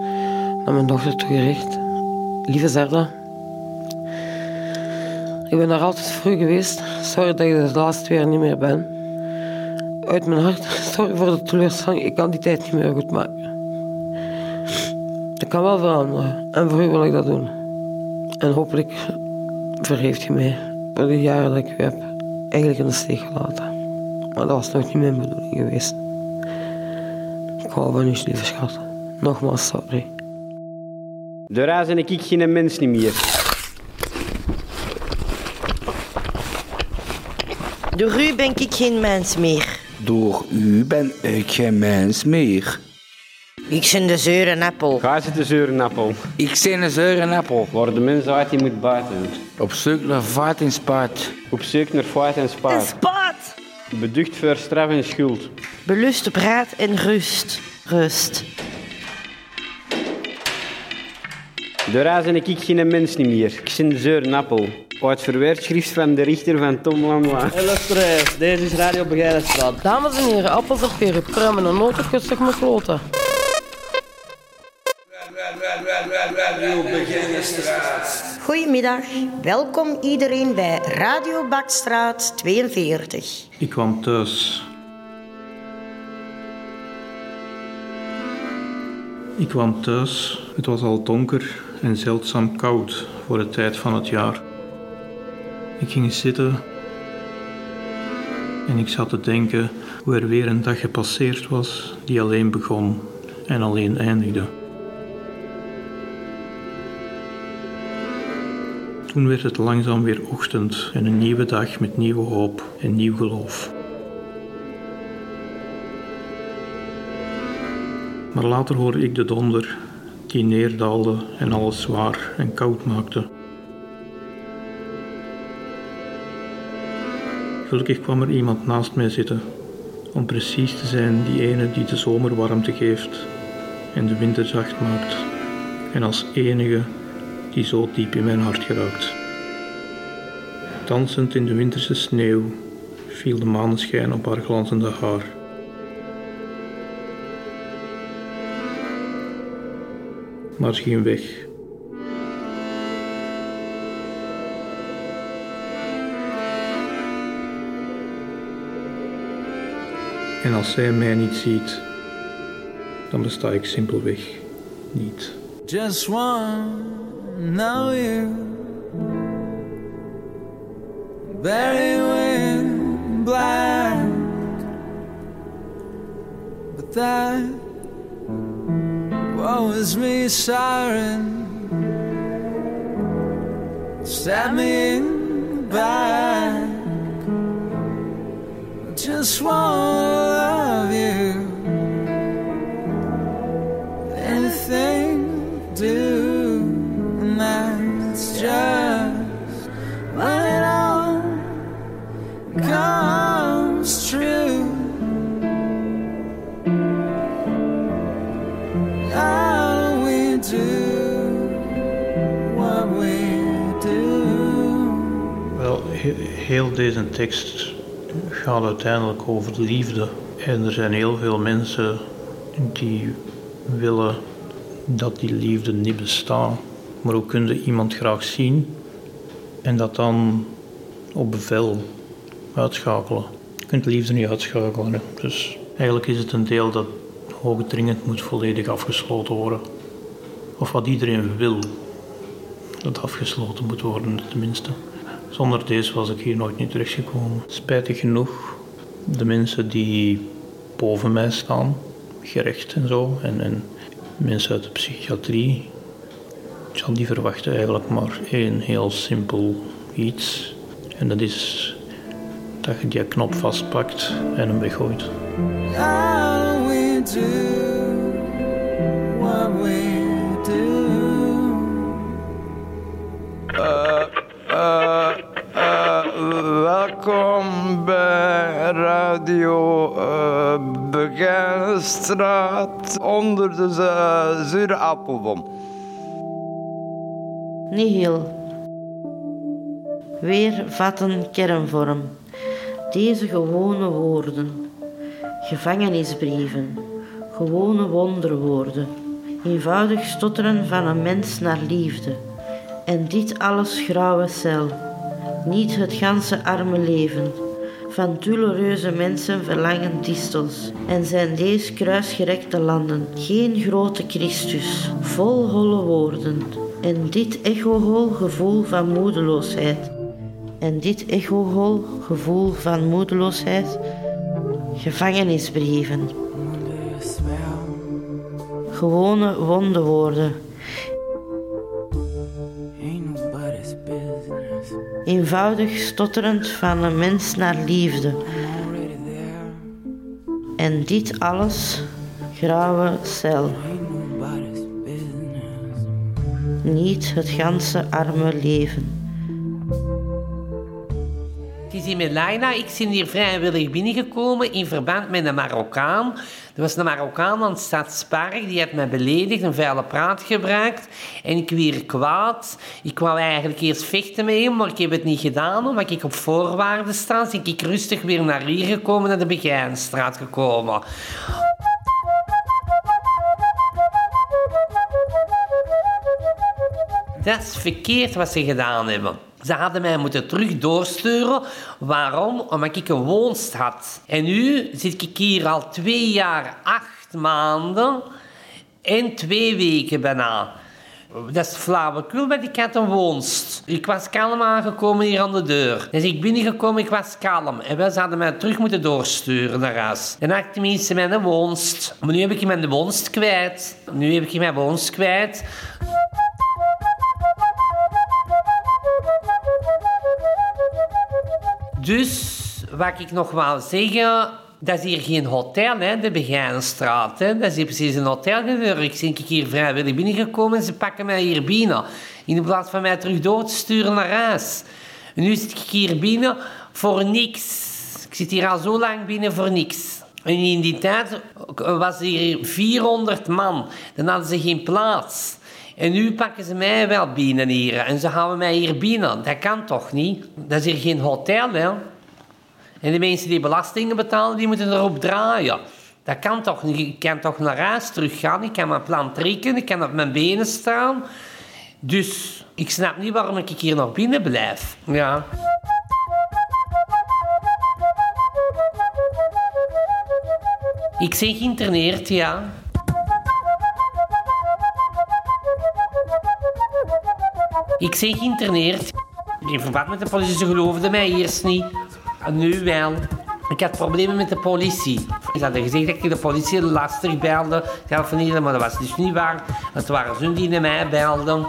naar mijn dochter toegericht. Lieve Zerda, ik ben daar altijd u geweest. Sorry dat ik de laatste twee jaar niet meer ben. Uit mijn hart, sorry voor de teleurstelling, ik kan die tijd niet meer goed maken. Ik kan wel veranderen en voor u wil ik dat doen. En hopelijk vergeeft u mij voor de jaren dat ik u heb eigenlijk in de steek gelaten. Maar dat was nog niet mijn bedoeling geweest. Ik hou van u, lieve schat. Nogmaals, sorry. Daarna ben ik geen mens niet meer. Door u ben ik geen mens meer. Door u ben ik geen mens meer. Ik ben de zeure appel. Ga zitten zeuren, appel. Ik ben een zure appel. Waar de mens uit, die moet buiten. Op zoek naar vaart en spaat. Op zoek naar vaart en spaat. spaat. Beducht voor straf en schuld. Belust op raad en rust. Rust. Daarna ben ik geen mens niet meer. Ik ben de zeuren appel. Uit verweerd schrift van de richter van Tom. Hey luisteraars, deze is Radio Begijnenstraat. Dames en heren, appels of peren, pruimen en noten, gustig met kloten. Goedemiddag. Welkom iedereen bij Radio Bakstraat 42. Ik kwam thuis. Ik kwam thuis. Het was al donker en zeldzaam koud voor de tijd van het jaar. Ik ging zitten en ik zat te denken hoe er weer een dag gepasseerd was die alleen begon en alleen eindigde. Toen werd het langzaam weer ochtend en een nieuwe dag met nieuwe hoop en nieuw geloof. Maar later hoorde ik de donder die neerdaalde en alles zwaar en koud maakte. Gelukkig kwam er iemand naast mij zitten, om precies te zijn die ene die de zomer warmte geeft en de winter zacht maakt, en als enige die zo diep in mijn hart geraakt. Dansend in de winterse sneeuw viel de maneschijn op haar glanzende haar. Maar ze ging weg. En als zij mij niet ziet, dan besta ik simpelweg niet. Just one, know you. Very wind black, but that was me, siren. Stab me in the back. Just wanna heel deze tekst gaat uiteindelijk over liefde. En er zijn heel veel mensen die willen dat die liefde niet bestaat. Maar hoe kun je iemand graag zien en dat dan op bevel uitschakelen? Je kunt liefde niet uitschakelen. Dus eigenlijk is het een deel dat hoogdringend moet volledig afgesloten worden. Of wat iedereen wil, dat afgesloten moet worden, tenminste. Zonder deze was ik hier nooit niet terechtgekomen. Spijtig genoeg, de mensen die boven mij staan, gerecht en zo, en, en mensen uit de psychiatrie, die verwachten eigenlijk maar één heel simpel iets. En dat is dat je die knop vastpakt en hem weggooit. Radio uh, Begijnenstraat onder de uh, zure appelboom. Nihil. Weer vatten kernvorm. Deze gewone woorden. Gevangenisbrieven. Gewone wonderwoorden. Eenvoudig stotteren van een mens naar liefde. En dit alles grauwe cel. Niet het ganse arme leven. Van douloureuze mensen verlangen distels. En zijn deze kruisgerekte landen geen grote Christus, vol holle woorden. En dit echohol gevoel van moedeloosheid. En dit echohol gevoel van moedeloosheid. Gevangenisbrieven. Gewone wondewoorden. Eenvoudig stotterend van een mens naar liefde. En dit alles, grauwe cel. Niet het ganse arme leven. Het is hier met Laila. Ik ben hier vrijwillig binnengekomen in verband met een Marokkaan. Er was een Marokkaan aan het Stadspark. Die had mij beledigd, een vuile praat gebruikt. En ik weer kwaad. Ik wou eigenlijk eerst vechten met hem, maar ik heb het niet gedaan. Omdat ik op voorwaarden sta. Dus ik rustig weer naar hier gekomen, naar de Begijnstraat gekomen. Dat is verkeerd wat ze gedaan hebben. Ze hadden mij moeten terug doorsturen. Waarom? Omdat ik een woonst had. En nu zit ik hier al twee jaar, acht maanden. En twee weken bijna. Dat is flauwekul, want ik had een woonst. Ik was kalm aangekomen hier aan de deur. Dus ik binnengekomen, ik was kalm. En wij zouden mij terug moeten doorsturen naar huis. Dan had ik tenminste mijn woonst. Maar nu heb ik mijn woonst kwijt. Nu heb ik mijn woonst kwijt. Dus, wat ik nog wou zeggen... Dat is hier geen hotel, hè, de Begijnenstraat. Hè. Dat is hier precies een hotel. Ik ben hier vrijwillig binnengekomen en ze pakken mij hier binnen. In plaats van mij terug door te sturen naar huis. En nu zit ik hier binnen voor niks. Ik zit hier al zo lang binnen voor niks. En in die tijd was hier 400 man. Dan hadden ze geen plaats. En nu pakken ze mij wel binnen hier. En ze houden mij hier binnen. Dat kan toch niet? Dat is hier geen hotel, hè? En de mensen die belastingen betalen, die moeten erop draaien. Dat kan toch niet? Ik kan toch naar huis teruggaan. Ik kan mijn plan trekken. Ik kan op mijn benen staan. Dus ik snap niet waarom ik hier nog binnen blijf. Ja. Ik ben geïnterneerd, ja. Ik ben geïnterneerd. In verband met de politie, ze geloofden mij eerst niet. Nu wel. Ik had problemen met de politie. Ze hadden gezegd dat ik de politie lastig belde, maar dat was dus niet waar. Het waren ze die naar mij belden.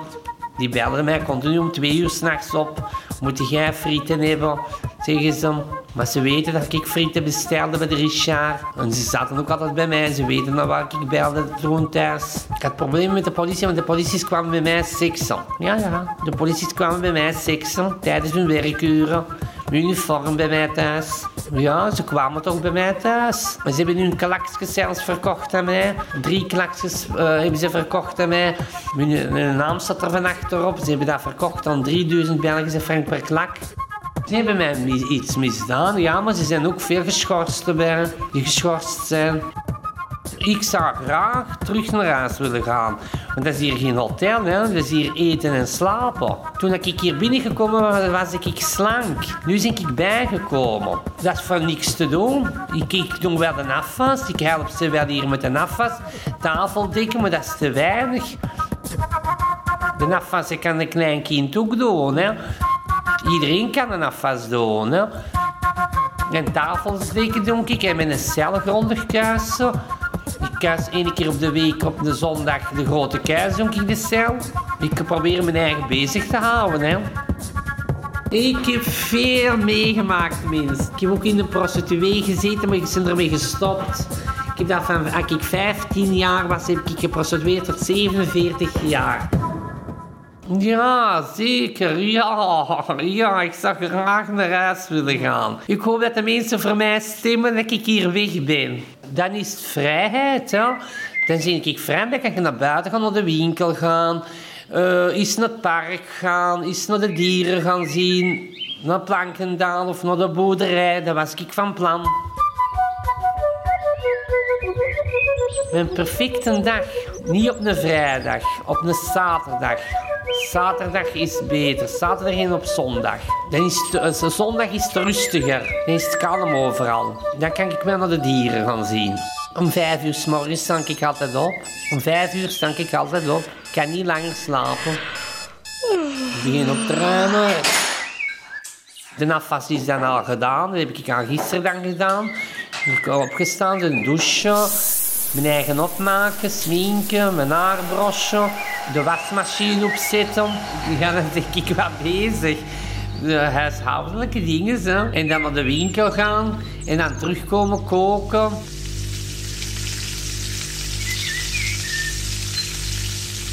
Die belden mij continu om twee uur s'nachts op. Moet jij frieten hebben? Zeggen ze. Maar ze weten dat ik frieten bestelde bij de Richard. En ze zaten ook altijd bij mij. Ze weten naar waar ik belde toen thuis. Ik had problemen met de politie, want de politie kwamen bij mij seksen. Ja, ja. De politie kwamen bij mij seksen tijdens hun werkuren. Uniform bij mij thuis. Ja, ze kwamen toch bij mij thuis. Maar ze hebben hun klaksjes zelfs verkocht aan mij. Drie klaksjes eh, hebben ze verkocht aan mij. Hun naam staat er van achterop. Ze hebben dat verkocht aan 3000 Belgische frank per klak. Ze hebben mij iets misdaan, ja, maar ze zijn ook veel geschorst erbij, die geschorst zijn. Ik zou graag terug naar huis willen gaan. Want dat is hier geen hotel, hè? dat is hier eten en slapen. Toen ik hier binnengekomen was, was ik slank. Nu ben ik bijgekomen. Dat is voor niks te doen. Ik, ik doe wel de afwas, ik help ze wel hier met de afwas. Tafel dekken, maar dat is te weinig. De afwas kan een klein kind ook doen. Iedereen kan een afwas doen. Hè? En tafels dekken doe ik. En met een grondig. Ik kuis één keer op de week op de zondag de grote kuis doe ik de cel. Ik probeer mijn eigen bezig te houden. Hè. Ik heb veel meegemaakt, mensen. Ik heb ook in de prostituee gezeten, maar ik ben ermee gestopt. Ik heb dat van, als ik 15 jaar was, heb ik geprostitueerd tot 47 jaar. Ja, zeker. Ja, ja, ik zou graag naar huis willen gaan. Ik hoop dat de mensen voor mij stemmen dat ik hier weg ben. Dan is het vrijheid, hè. Dan zie ik vrij, dan kan ik naar buiten gaan, naar de winkel gaan. eh eens naar het park gaan, eens naar de dieren gaan zien. Naar Plankendaal of naar de boerderij, dat was ik van plan. Mijn perfecte dag. Niet op een vrijdag, op een zaterdag. Zaterdag is beter. Zaterdag en op zondag. Dan is het, eh, zondag is het rustiger. Dan is het kalm overal. Dan kan ik wel naar de dieren gaan zien. Om vijf uur s morgens sta ik altijd op. Om vijf uur sta ik altijd op. Ik kan niet langer slapen. Ik begin op te ruimen. De afwas is dan al gedaan. Dat heb ik al gisteren dan gedaan. Ik heb opgestaan, een douche. Mijn eigen opmaken, sminken, mijn haar brossen. De wasmachine opzetten. Ja, dan denk ik wat bezig. De huishoudelijke dingen. Hè. En dan naar de winkel gaan. En dan terugkomen koken.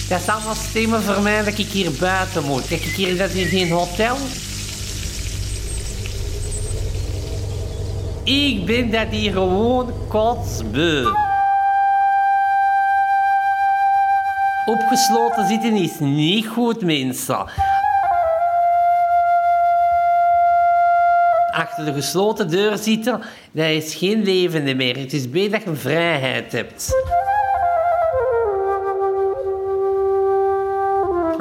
Dat is allemaal stemmen voor mij dat ik hier buiten moet. Kijk, ik hier, dat hier geen hotel. Ik ben dat hier gewoon kotsbeu. Opgesloten zitten is niet goed, mensen. Achter de gesloten deur zitten, dat is geen levende meer. Het is beter dat je vrijheid hebt.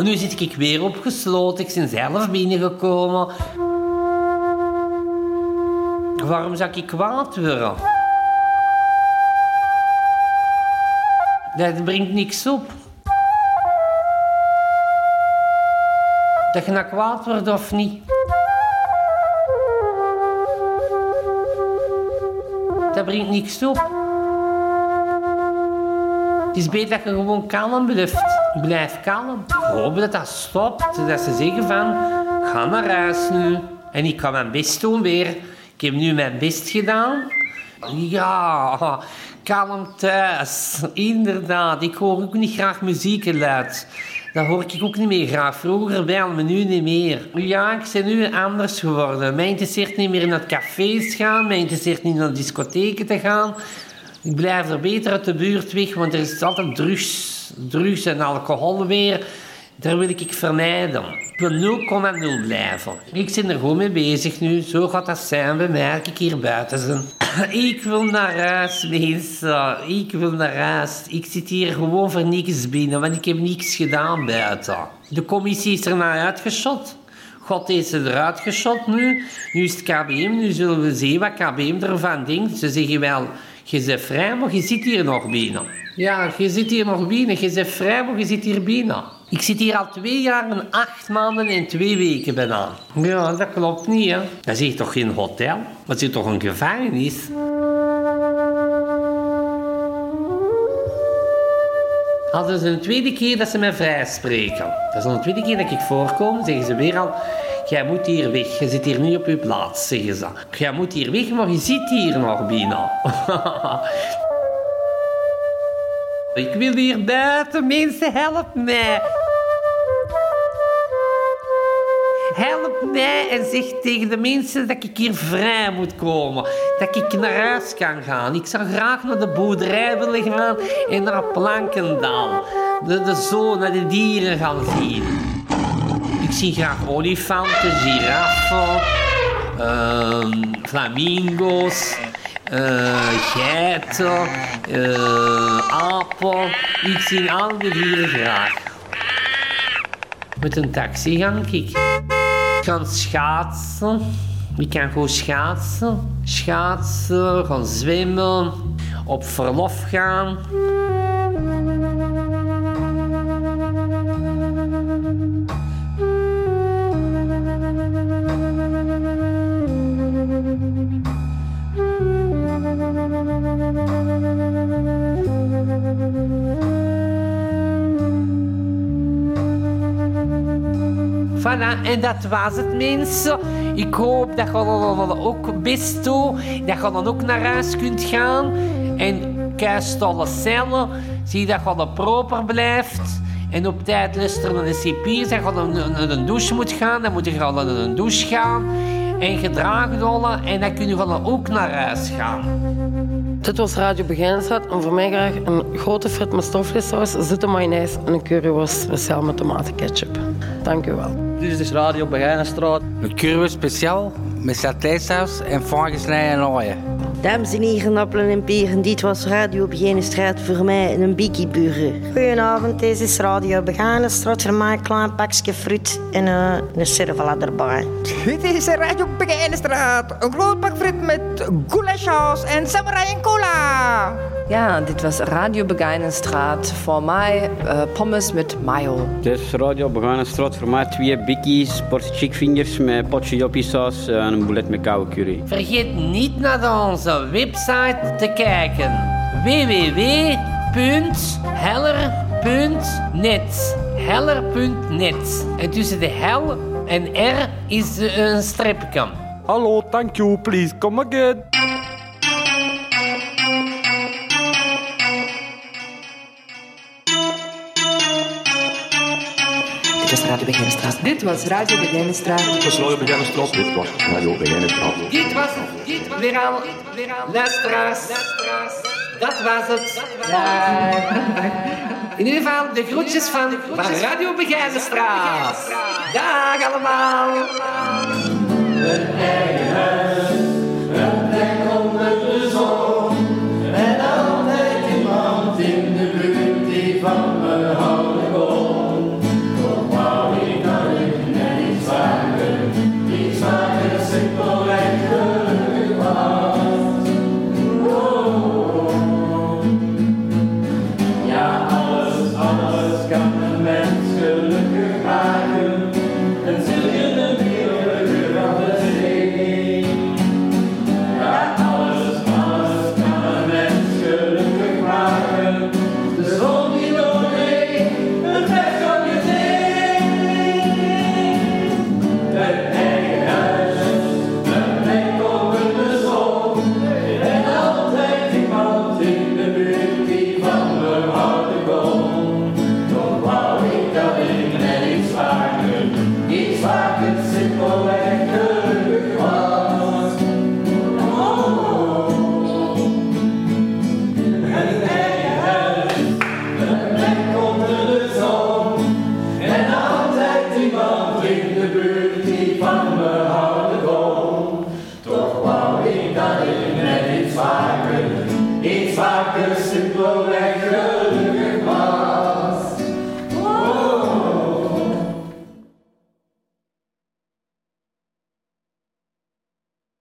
Nu zit ik weer opgesloten. Ik ben zelf binnengekomen. Waarom zou ik kwaad worden? Dat brengt niks op. Dat je nou kwaad wordt of niet. Dat brengt niks op. Het is beter dat je gewoon kalm blijft. Blijf kalm. Ik hoop dat dat stopt. Dat ze zeggen van, ga naar huis nu. En ik kan mijn best doen weer. Ik heb nu mijn best gedaan. Ja, kalm thuis. Inderdaad. Ik hoor ook niet graag muziekgeluid. Dat hoor ik ook niet meer graag. Vroeger wel, maar nu niet meer. Ja, ik ben nu anders geworden. Mij interesseert niet meer naar cafés gaan. Mij interesseert niet naar discotheken te gaan. Ik blijf er beter uit de buurt weg, want er is altijd drugs, drugs en alcohol weer. Daar wil ik vermijden. Ik wil 0,0 blijven. Ik ben er gewoon mee bezig nu. Zo gaat dat zijn als ik hier buiten ben. Ik wil naar huis, mensen. Ik wil naar huis. Ik zit hier gewoon voor niks binnen, want ik heb niks gedaan buiten. De commissie is er naar uitgeschot. God heeft ze eruit geschot nu. Nu is het KBM, nu zullen we zien wat KBM ervan denkt. Ze zeggen wel, je bent vrij, maar je zit hier nog binnen. Ja, je zit hier nog binnen. Je bent vrij, je zit hier binnen. Ik zit hier al twee jaar en acht maanden en twee weken bijna. Ja, dat klopt niet, hè. Dat is hier toch geen hotel? Dat is toch een gevangenis? Dat is een tweede keer dat ze mij vrijspreken. Dat is al een tweede keer dat ik voorkom, zeggen ze weer al... Jij moet hier weg, je zit hier niet op je plaats, zeggen ze. Jij moet hier weg, maar je zit hier nog binnen. ik wil hier buiten, mensen, help mij. Help mij en zeg tegen de mensen dat ik hier vrij moet komen. Dat ik naar huis kan gaan. Ik zou graag naar de boerderij willen gaan en naar Plankendaal. De, de zoo, naar de dieren gaan zien. Ik zie graag olifanten, giraffen, ehm, flamingo's, eh, geiten, eh, apen. Ik zie al die dieren graag. Met een taxi ga ik. Ik kan schaatsen. Ik kan gewoon schaatsen. Schaatsen, gaan zwemmen, op verlof gaan. En dat was het, mensen. Ik hoop dat je ook best doet. Dat je dan ook naar huis kunt gaan. En kuistolle cellen. Zie dat je proper blijft. En op tijd luisteren naar de cipiers. Dat je dan naar een douche moet gaan. Dan moet je dan naar een douche gaan. En gedragen dollen. En dan kun je dan ook naar huis gaan. Dit was Radio Begijnstraat en voor mij graag een grote frit met stofvleessaus, zoete mayonaise en een curryworst speciaal met tomatenketchup. Dank u wel. Dit is dus Radio Begijnenstraat. Een curry speciaal met satésaus en fijn gesneden ooien. Dames en heren, appelen en peren, dit was Radio Beginenstraat voor mij en een bikkieburen. Goedenavond, deze is Radio Beginenstraat voor mij een klein pakje fruit en uh, een servala erbij. Dit is Radio Begijnenstraat. Een groot pak friet met goulashsaus en samurai en cola. Ja, dit was Radio Begijnenstraat. Voor mij uh, pommes met mayo. Dit is Radio Begijnenstraat. Voor mij twee bikkies, portie chickfingers met potje joppiesaus en een boulet met koude curry. Vergeet niet naar onze website te kijken. www.heller.net Heller.net En tussen de hel en R is een streepje. Hallo, thank you, please come again. Begijnenstraat. Dit was Radio Begijnenstraat. Dit was Radio Begijnenstraat. Dit was Radio Begijnenstraat. Dit was. Dit was weer al. Luisteraars. Dat was het. In ieder geval de groetjes van, van Radio Begijnenstraat. Dag allemaal.